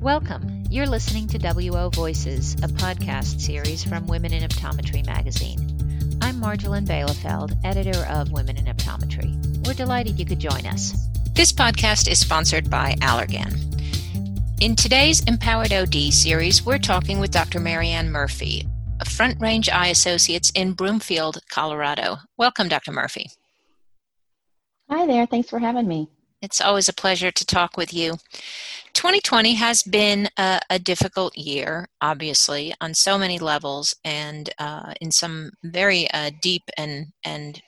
Welcome. You're listening to WO Voices, a podcast series from Women in Optometry magazine. I'm Marjolyn Bijleveld, editor of Women in Optometry. We're delighted you could join us. This podcast is sponsored by Allergan. In today's Empowered OD series, we're talking with Dr. Marianne Murphy, a Front Range Eye Associates in Broomfield, Colorado. Welcome, Dr. Murphy. Hi there. Thanks for having me. It's always a pleasure to talk with you. 2020 has been a, a difficult year, obviously, on so many levels and uh, in some very uh, deep and and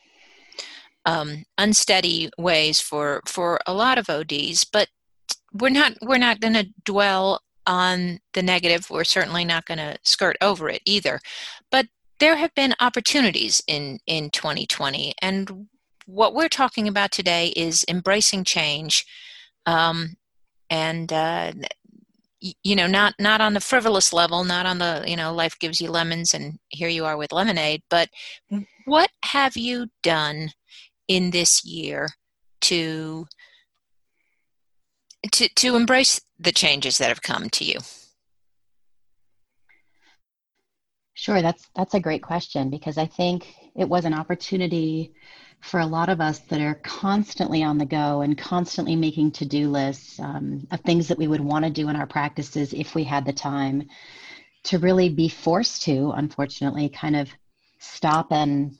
um, unsteady ways for for a lot of ODs. But we're not we're not going to dwell on the negative. We're certainly not going to skirt over it either. But there have been opportunities in in 2020, and what we're talking about today is embracing change um, and uh, you know not not on the frivolous level not on the you know life gives you lemons and here you are with lemonade but what have you done in this year to to to embrace the changes that have come to you? Sure that's that's a great question because i think it was an opportunity for a lot of us that are constantly on the go and constantly making to do lists um, of things that we would want to do in our practices if we had the time to really be forced to, unfortunately, kind of stop and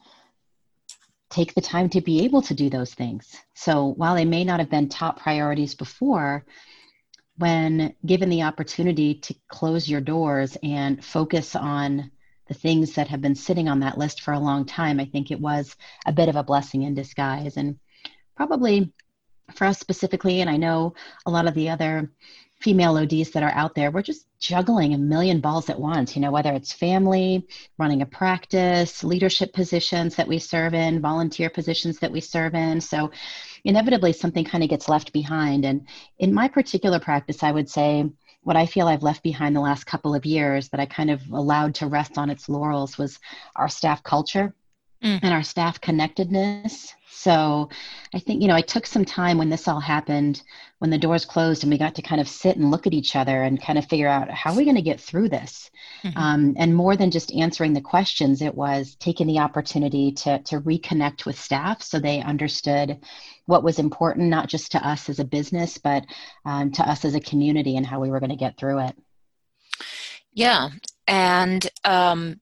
take the time to be able to do those things. So while they may not have been top priorities before, when given the opportunity to close your doors and focus on the things that have been sitting on that list for a long time, I think it was a bit of a blessing in disguise. And probably for us specifically, and I know a lot of the other female ODs that are out there, we're just juggling a million balls at once, you know, whether it's family, running a practice, leadership positions that we serve in, volunteer positions that we serve in. So inevitably something kind of gets left behind. And in my particular practice, I would say what I feel I've left behind the last couple of years that I kind of allowed to rest on its laurels was our staff culture mm. and our staff connectedness. So I think, you know, I took some time when this all happened, when the doors closed and we got to kind of sit and look at each other and kind of figure out how are we going to get through this? Mm-hmm. Um, and more than just answering the questions, it was taking the opportunity to, to reconnect with staff so they understood what was important, not just to us as a business, but um, to us as a community and how we were going to get through it. Yeah. And um,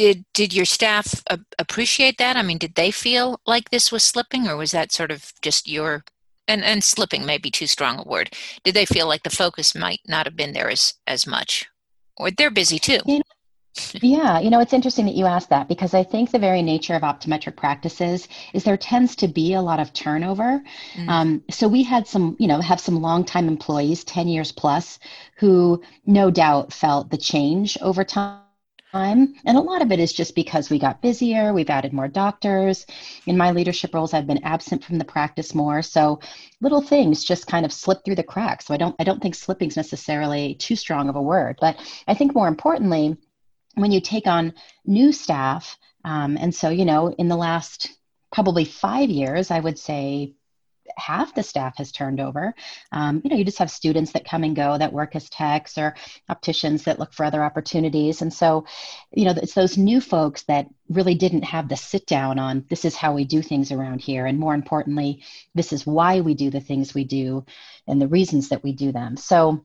did did your staff a- appreciate that? I mean, did they feel like this was slipping, or was that sort of just your and and slipping may be too strong a word? Did they feel like the focus might not have been there as as much, or they're busy too? You know, yeah, you know, it's interesting that you asked that because I think the very nature of optometric practices is there tends to be a lot of turnover. Mm. Um, so we had some, you know, have some longtime employees, 10 years plus, who no doubt felt the change over time time. And a lot of it is just because we got busier, we've added more doctors. In my leadership roles, I've been absent from the practice more. So little things just kind of slip through the cracks. So I don't I don't think slipping is necessarily too strong of a word. But I think more importantly, when you take on new staff, um, and so, you know, in the last probably five years, I would say half the staff has turned over. Um, you know, you just have students that come and go that work as techs or opticians that look for other opportunities. And so, you know, it's those new folks that really didn't have the sit down on this is how we do things around here. And more importantly, this is why we do the things we do and the reasons that we do them. So,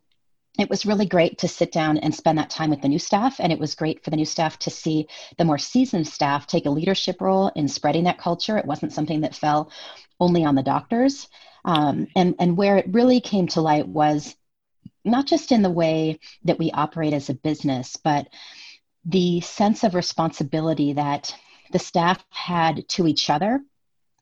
it was really great to sit down and spend that time with the new staff. And it was great for the new staff to see the more seasoned staff take a leadership role in spreading that culture. It wasn't something that fell only on the doctors. Um, and, and where it really came to light was not just in the way that we operate as a business, but the sense of responsibility that the staff had to each other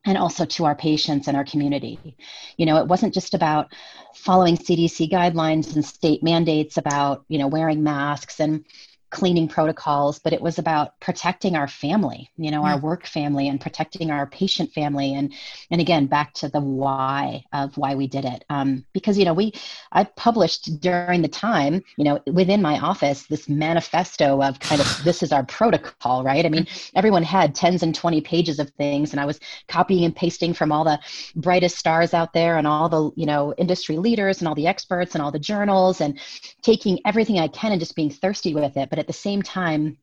and also to our patients and our community. You know, it wasn't just about following CDC guidelines and state mandates about, you know, wearing masks and cleaning protocols, but it was about protecting our family, you know, our work family and protecting our patient family. And, and again, back to the why of why we did it. Um, because, you know, we, I published during the time, you know, within my office, this manifesto of kind of this is our protocol, right? I mean, everyone had 10s and 20 pages of things, and I was copying and pasting from all the brightest stars out there and all the, you know, industry leaders and all the experts and all the journals and taking everything I can and just being thirsty with it. But at the same time,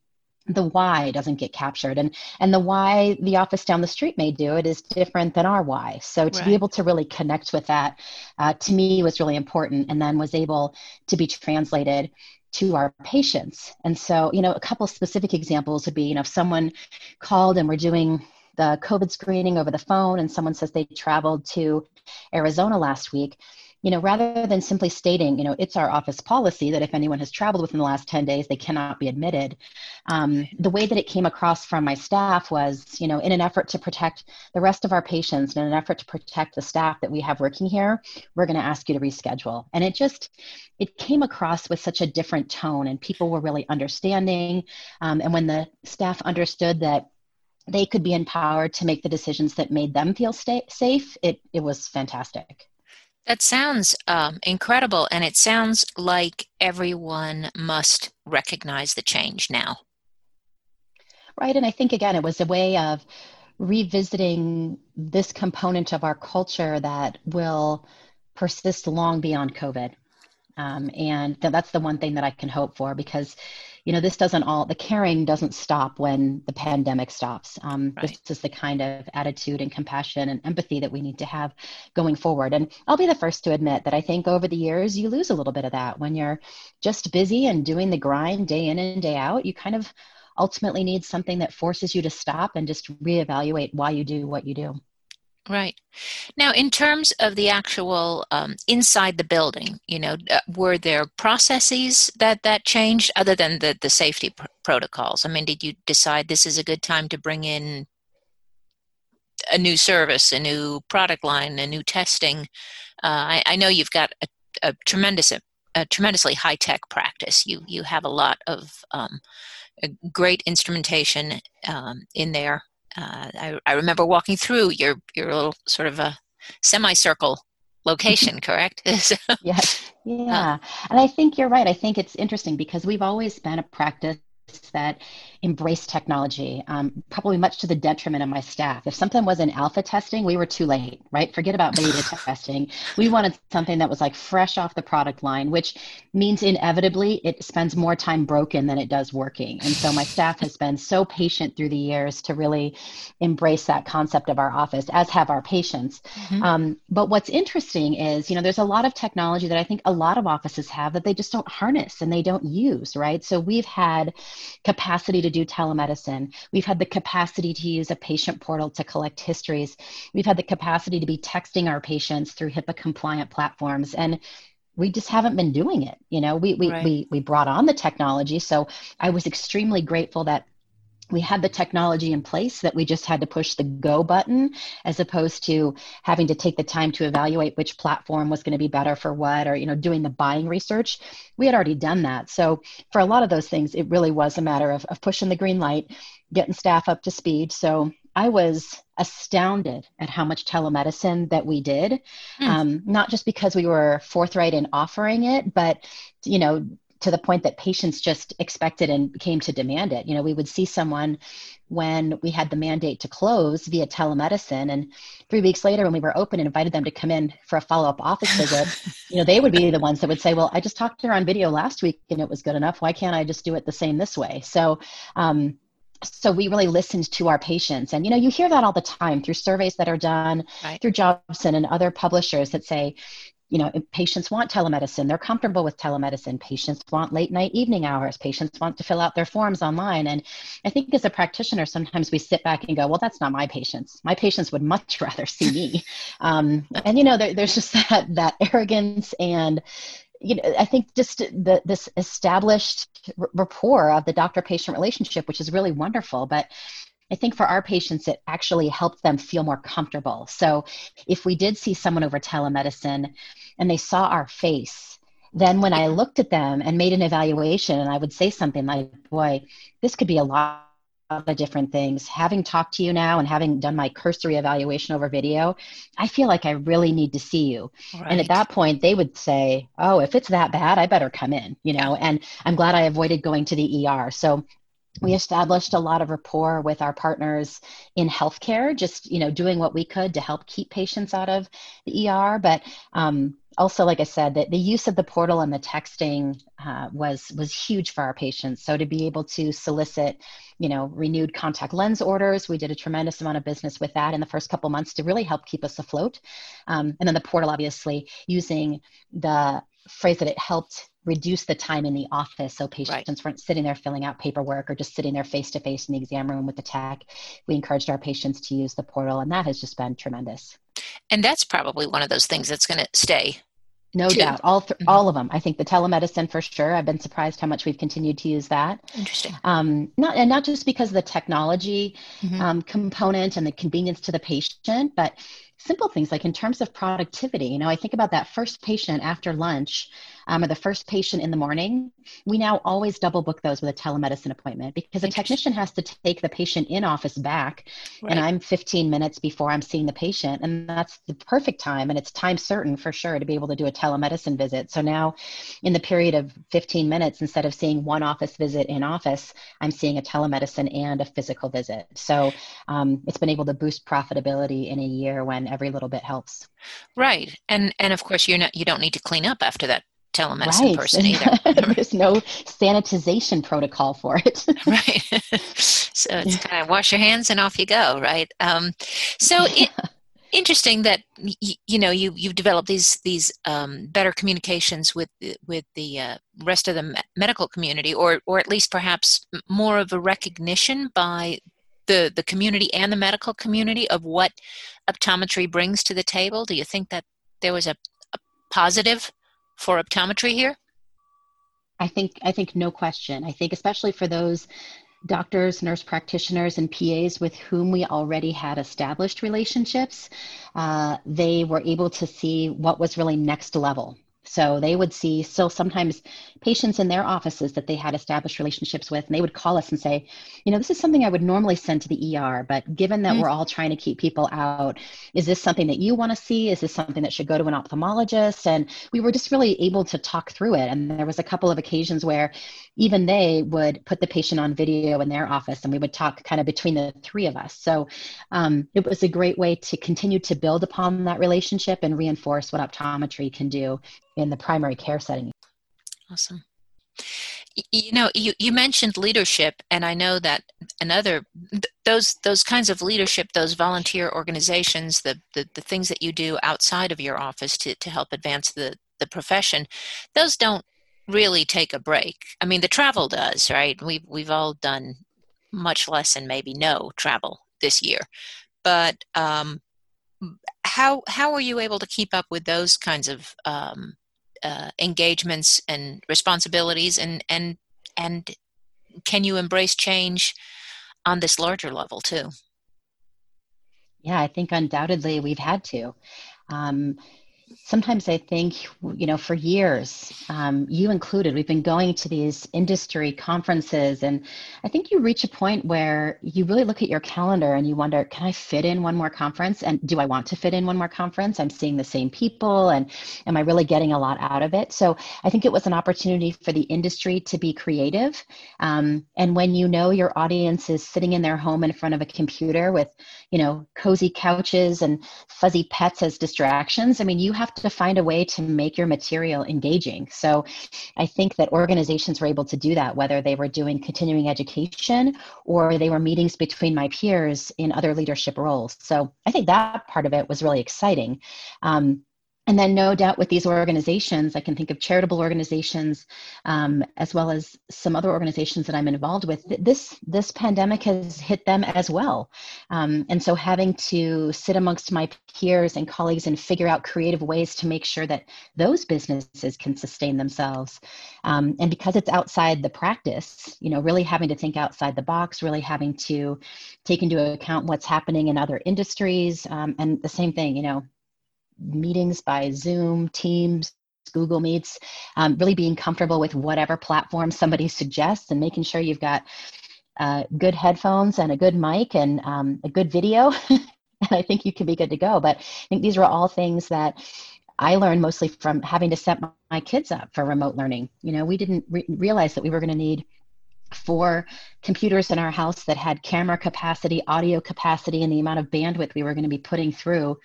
the why doesn't get captured. And and the why the office down the street may do it is different than our why. So to right. be able to really connect with that uh, to me was really important and then was able to be translated to our patients. And so you know a couple specific examples would be you know if someone called and we're doing the covid screening over the phone and someone says they traveled to arizona last week you know, rather than simply stating, you know, it's our office policy that if anyone has traveled within the last 10 days, they cannot be admitted. Um, the way that it came across from my staff was, you know, in an effort to protect the rest of our patients, in an effort to protect the staff that we have working here, we're going to ask you to reschedule. And it just, it came across with such a different tone, and people were really understanding. Um, and when the staff understood that they could be empowered to make the decisions that made them feel safe, it, it was fantastic. That sounds um, incredible, and it sounds like everyone must recognize the change now. Right, and I think again, it was a way of revisiting this component of our culture that will persist long beyond COVID. Um, and th- that's the one thing that I can hope for because you know, this doesn't all, the caring doesn't stop when the pandemic stops. Um, right. This is the kind of attitude and compassion and empathy that we need to have going forward. And I'll be the first to admit that I think over the years, you lose a little bit of that when you're just busy and doing the grind day in and day out. You kind of ultimately need something that forces you to stop and just reevaluate why you do what you do. Right. Now, in terms of the actual um, inside the building, you know, uh, were there processes that that changed other than the the safety pr- protocols? I mean, did you decide this is a good time to bring in a new service, a new product line, a new testing? Uh, I, I, know you've got a, a tremendous, a tremendously high tech practice. You you have a lot of um, great instrumentation um, in there uh, I, I remember walking through your your little sort of a semicircle location, correct? yes. Yeah. Uh, and I think you're right. I think it's interesting because we've always been a practice that embrace technology, um, probably much to the detriment of my staff. If something was in alpha testing, we were too late, right? Forget about beta testing. We wanted something that was like fresh off the product line, which means inevitably it spends more time broken than it does working. And so my staff has been so patient through the years to really embrace that concept of our office, as have our patients. Mm-hmm. Um, but what's interesting is, you know, there's a lot of technology that I think a lot of offices have that they just don't harness and they don't use, right? So we've had capacity to do telemedicine. We've had the capacity to use a patient portal to collect histories. We've had the capacity to be texting our patients through HIPAA compliant platforms. And we just haven't been doing it. You know, we, we, right. we, we brought on the technology. So I was extremely grateful that we had the technology in place that we just had to push the go button as opposed to having to take the time to evaluate which platform was going to be better for what or you know doing the buying research. We had already done that. So for a lot of those things it really was a matter of, of pushing the green light getting staff up to speed. So i was astounded at how much telemedicine that we did. Mm. um, not just because we were forthright in offering it but you know to the point that patients just expected and came to demand it. You know, we would see someone when we had the mandate to close via telemedicine, and three weeks later, when we were open and invited them to come in for a follow up office visit, you know, they would be the ones that would say, "Well, I just talked to her on video last week and it was good enough. Why can't I just do it the same this way?" So. Um, so we really listened to our patients and you know you hear that all the time through surveys that are done right. through jobson and other publishers that say you know, patients want telemedicine. They're comfortable with telemedicine. Patients want late night evening hours. Patients want to fill out their forms online. And I think as a practitioner, sometimes we sit back and go, well, that's not my patients. My patients would much rather see me. Um, and, you know, there, there's just that, that arrogance and, you know, I think just the, this established rapport of the doctor patient relationship, which is really wonderful. But I think for our patients, it actually helped them feel more comfortable. So if we did see someone over telemedicine and they saw our face then when I looked at them and made an evaluation, and I would say something like, Boy, this could be a lot of different things. Having talked to you now and having done my cursory evaluation over video, I feel like I really need to see you. Right. And at that point, they would say, Oh, if it's that bad, I better come in, you know, and I'm glad I avoided going to the ER. So we established a lot of rapport with our partners in healthcare just you know doing what we could to help keep patients out of the er but um, also like i said that the use of the portal and the texting uh, was was huge for our patients. So to be able to solicit you know renewed contact lens orders we did a tremendous amount of business with that in the first couple months to really help keep us afloat. Um, and then the portal obviously using the phrase that it helped reduce the time in the office so patients right. weren't sitting there filling out paperwork or just sitting there face to face in the exam room with the tech. We encouraged our patients to use the portal, and that has just been tremendous. And that's probably one of those things that's going to stay. No too. doubt, all th- mm-hmm. all of them. I think the telemedicine for sure. I've been surprised how much we've continued to use that. Interesting. Um, not and not just because of the technology mm-hmm. um, component and the convenience to the patient, but simple things like in terms of productivity. You know, I think about that first patient after lunch um, or the first patient in the morning, we now always double book those with a telemedicine appointment because a technician has to take the patient in office back. Right. And I'm 15 minutes before I'm seeing the patient. And that's the perfect time. And it's time certain for sure to be able to do a telemedicine visit. So now, in the period of 15 minutes, instead of seeing one office visit in office, I'm seeing a telemedicine and a physical visit. So um, it's been able to boost profitability in a year when every little bit helps. Right. And and of course you're not you don't need to clean up after that telemedicine right. person either. There's no sanitization protocol for it. right. so it's kind of wash your hands and off you go, right? Um, so yeah. it, interesting that y- you know you you've developed these these um, better communications with with the uh, rest of the me- medical community, or or at least perhaps more of a recognition by the the community and the medical community of what optometry brings to the table. Do you think that there was a, a positive for optometry here? I think I think no question. I think especially for those doctors, nurse practitioners, and PAs with whom we already had established relationships, uh, they were able to see what was really next level. So they would see still sometimes patients in their offices that they had established relationships with, and they would call us and say, you know, this is something I would normally send to the ER, but given that mm-hmm. we're all trying to keep people out, is this something that you want to see? Is this something that should go to an ophthalmologist? And we were just really able to talk through it. And there was a couple of occasions where even they would put the patient on video in their office and we would talk kind of between the three of us. So um, it was a great way to continue to build upon that relationship and reinforce what optometry can do in the primary care setting. Awesome. You know, you, you mentioned leadership, and I know that another those those kinds of leadership, those volunteer organizations, the, the the things that you do outside of your office to to help advance the the profession, those don't really take a break. I mean, the travel does, right? We've we've all done much less and maybe no travel this year, but um, how how are you able to keep up with those kinds of um, uh, engagements and responsibilities, and and and can you embrace change on this larger level too? Yeah, I think undoubtedly we've had to. Um, sometimes I think, you know, for years, um, you included, we've been going to these industry conferences, and I think you reach a point where you really look at your calendar and you wonder, can I fit in one more conference? And do I want to fit in one more conference? I'm seeing the same people, and am I really getting a lot out of it? So I think it was an opportunity for the industry to be creative. Um, and when you know your audience is sitting in their home in front of a computer with, you know, cozy couches and fuzzy pets as distractions, I mean, you have to find a way to make your material engaging. So I think that organizations were able to do that, whether they were doing continuing education or they were meetings between my peers in other leadership roles. So I think that part of it was really exciting. Um, and then no doubt with these organizations i can think of charitable organizations um, as well as some other organizations that i'm involved with this this pandemic has hit them as well. Um, and so having to sit amongst my peers and colleagues and figure out creative ways to make sure that those businesses can sustain themselves um, and because it's outside the practice you know really having to think outside the box really having to take into account what's happening in other industries um, and the same thing you know meetings by Zoom, Teams, Google Meets, um, really being comfortable with whatever platform somebody suggests and making sure you've got uh, good headphones and a good mic and um, a good video. and I think you can be good to go. But I think these are all things that I learned mostly from having to set my kids up for remote learning. You know, we didn't re- realize that we were going to need four computers in our house that had camera capacity, audio capacity, and the amount of bandwidth we were going to be putting through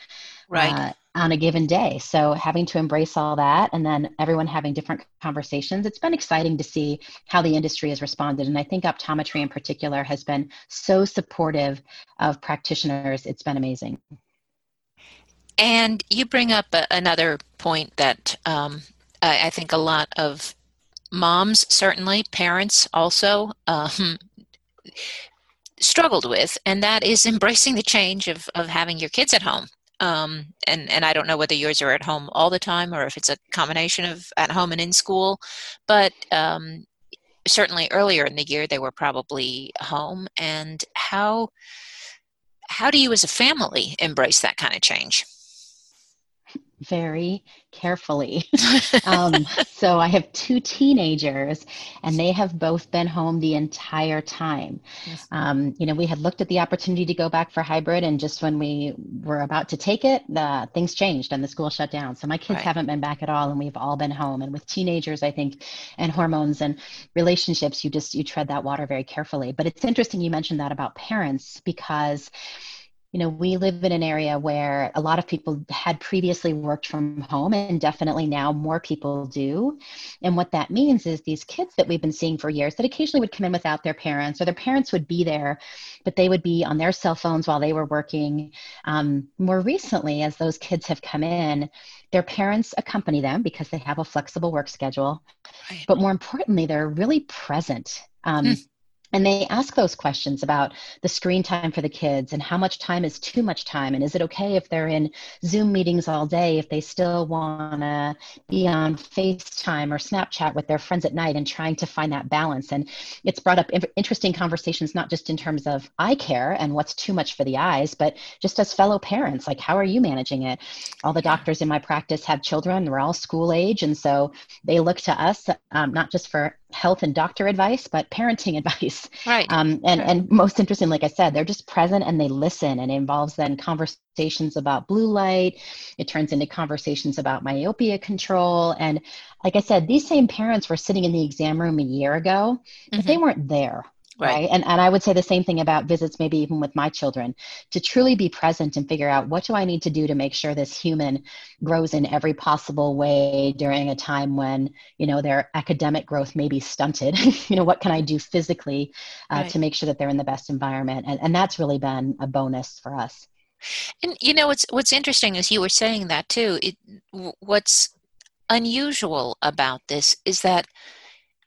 right. Uh, on a given day. So having to embrace all that and then everyone having different conversations, it's been exciting to see how the industry has responded. And I think optometry in particular has been so supportive of practitioners. It's been amazing. And you bring up a, another point that um, I, I, think a lot of moms, certainly parents also, um, struggled with, and that is embracing the change of, of having your kids at home. Um, and and I don't know whether yours are at home all the time or if it's a combination of at home and in school, but um, certainly earlier in the year they were probably home. And how how do you as a family embrace that kind of change? very carefully. um, so I have two teenagers, and they have both been home the entire time. Yes. Um, you know, we had looked at the opportunity to go back for hybrid, and just when we were about to take it, the things changed and the school shut down. So my kids right. haven't been back at all, and we've all been home. And with teenagers, I think, and hormones and relationships, you just you tread that water very carefully. But it's interesting you mentioned that about parents because you know, we live in an area where a lot of people had previously worked from home, and definitely now more people do. And what that means is these kids that we've been seeing for years that occasionally would come in without their parents, or their parents would be there, but they would be on their cell phones while they were working. Um, more recently, as those kids have come in, their parents accompany them because they have a flexible work schedule. Right. But more importantly, they're really present. Um, hmm and they ask those questions about the screen time for the kids and how much time is too much time. And is it okay if they're in zoom meetings all day if they still want to be on facetime or snapchat with their friends at night and trying to find that balance? And it's brought up interesting conversations not just in terms of eye care and what's too much for the eyes but just as fellow parents like how are you managing it? All the doctors in my practice have children. We're all school age. And so they look to us um, not just for health and doctor advice, but parenting advice. Right. Um, and, sure. and most interesting, like I said, they're just present and they listen and it involves then conversations about blue light. It turns into conversations about myopia control. And like I said, these same parents were sitting in the exam room a year ago, but mm-hmm. they weren't there right, right? And, and i would say the same thing about visits maybe even with my children. To truly be present and figure out what do i need to do to make sure this human grows in every possible way during a time when you know their academic growth may be stunted. You know what can i do physically uh, right. to make sure that they're in the best environment? And, and that's really been a bonus for us. And you know what's what's interesting is you were saying that too. It what's unusual about this is that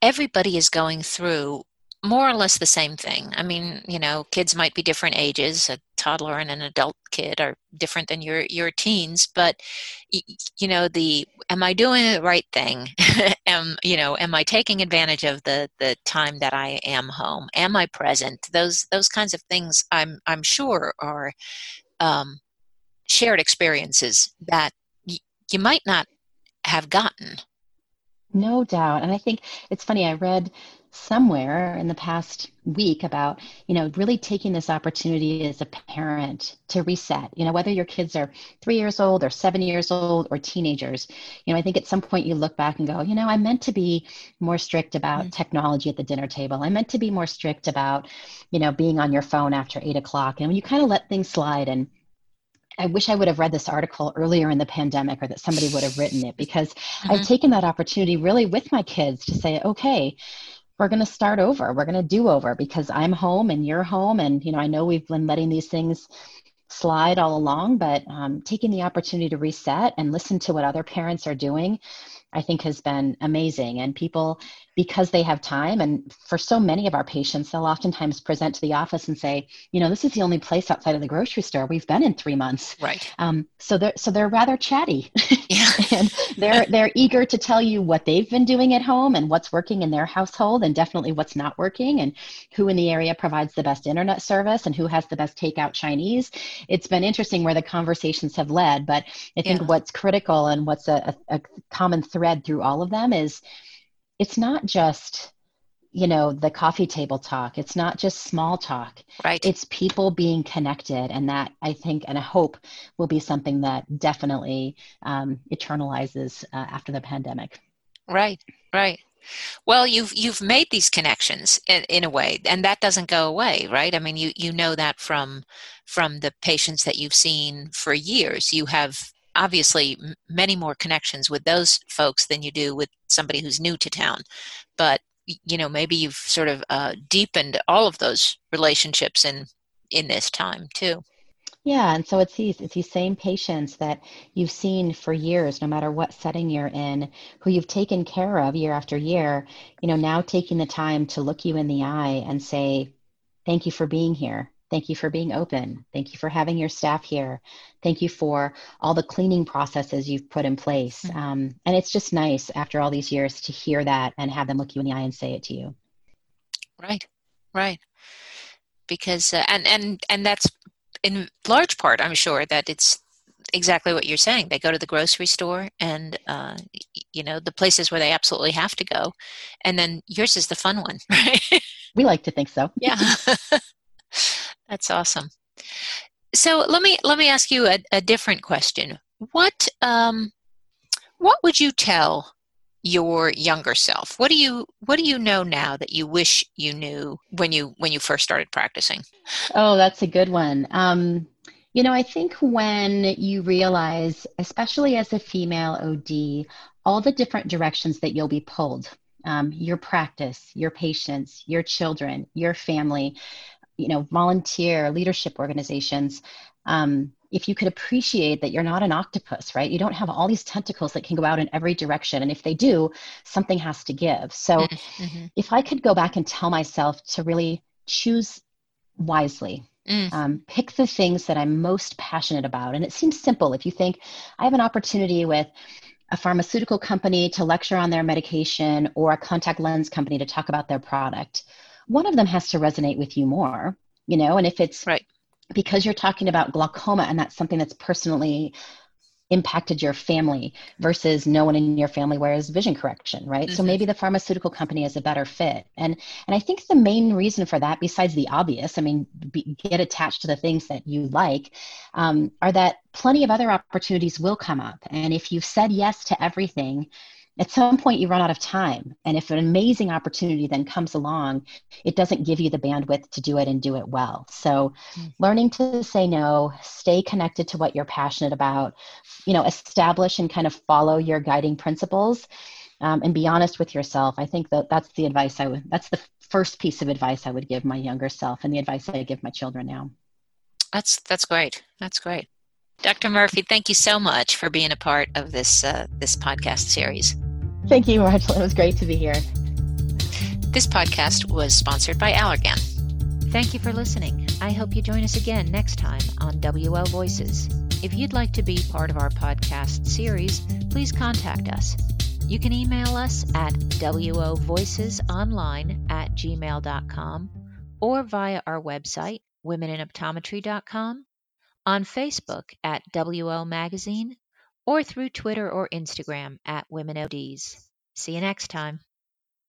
everybody is going through more or less the same thing. I mean, you know, kids might be different ages. A toddler and an adult kid are different than your your teens, but you know, the am I doing the right thing? am you know, am I taking advantage of the the time that I am home? Am I present? Those those kinds of things, I'm I'm sure are um, shared experiences that y- you might not have gotten. No doubt, and I think it's funny. I read somewhere in the past week about you know really taking this opportunity as a parent to reset you know whether your kids are three years old or seven years old or teenagers you know i think at some point you look back and go you know i meant to be more strict about mm-hmm. technology at the dinner table i meant to be more strict about you know being on your phone after eight o'clock and you kind of let things slide and I wish I would have read this article earlier in the pandemic or that somebody would have written it because mm-hmm. I've taken that opportunity really with my kids to say, okay, we're going to start over. We're going to do over because I'm home and you're home. And, you know, I know we've been letting these things slide all along, but um, taking the opportunity to reset and listen to what other parents are doing, I think has been amazing. And people because they have time. And for so many of our patients, they'll oftentimes present to the office and say, you know, this is the only place outside of the grocery store we've been in three months. Right. Um, so they're so they're rather chatty, yeah. and they're they're eager to tell you what they've been doing at home and what's working in their household, and definitely what's not working, and who in the area provides the best internet service and who has the best takeout Chinese. It's been interesting where the conversations have led, but I think yeah. what's critical and what's a, a, a common thread thread through all of them is it's not just you know the coffee table talk. It's not just small talk. Right. It's people being connected. And that i think and i hope will be something that definitely um, eternalizes uh, after the pandemic. Right. Right. Well you've you've made these connections in, in a way and that doesn't go away right? I mean you you know that from from the patients that you've seen for years. You have obviously many more connections with those folks than you do with somebody who's new to town. But you know maybe you've sort of uh, deepened all of those relationships in in this time too. Yeah and so it's these it's these same patients that you've seen for years no matter what setting you're in who you've taken care of year after year you know now taking the time to look you in the eye and say thank you for being here Thank you for being open. Thank you for having your staff here. Thank you for all the cleaning processes you've put in place. Mm-hmm. Um, and it's just nice after all these years to hear that and have them look you in the eye and say it to you. Right, right. Because uh, and and and that's in large part, I'm sure that it's exactly what you're saying. They go to the grocery store and uh, you know the places where they absolutely have to go, and then yours is the fun one, right? We like to think so. yeah. That's awesome. So let me let me ask you a, a different question. What um, what would you tell your younger self? What do you what do you know now that you wish you knew when you when you first started practicing? Oh, that's a good one. Um, you know, I think when you realize, especially as a female OD, all the different directions that you'll be pulled um, your practice, your patients, your children, your family, you know volunteer leadership organizations um, if you could appreciate that you're not an octopus right you don't have all these tentacles that can go out in every direction and if they do something has to give so mm-hmm. mm-hmm. if i could go back and tell myself to really choose wisely mm. um, pick the things that i'm most passionate about and it seems simple if you think i have an opportunity with a pharmaceutical company to lecture on their medication or a contact lens company to talk about their product one of them has to resonate with you more, you know, and if it's right. because you're talking about glaucoma and that's something that's personally impacted your family versus no one in your family wears vision correction right? Mm-hmm. so maybe the pharmaceutical company is a better fit. And and i think the main reason for that besides the obvious i mean be, get attached to the things that you like um, are that plenty of other opportunities will come up. And if you've said yes to everything at some point you run out of time and if an amazing opportunity then comes along it doesn't give you the bandwidth to do it and do it well so mm-hmm. learning to say no stay connected to what you're passionate about you know establish and kind of follow your guiding principles um, and be honest with yourself i think that that's the advice i would that's the first piece of advice i would give my younger self and the advice i give my children now that's that's great that's great Dr. Murphy, thank you so much for being a part of this uh, this podcast series. Thank you, Marshall. It was great to be here. This podcast was sponsored by Allergan. Thank you for listening. I hope you join us again next time on WO Voices. If you'd like to be part of our podcast series, please contact us. You can email us at wovoicesonline at gmail.com or via our website, womeninoptometry.com, on Facebook at WL Magazine, or through Twitter or Instagram at WomenODs. See you next time.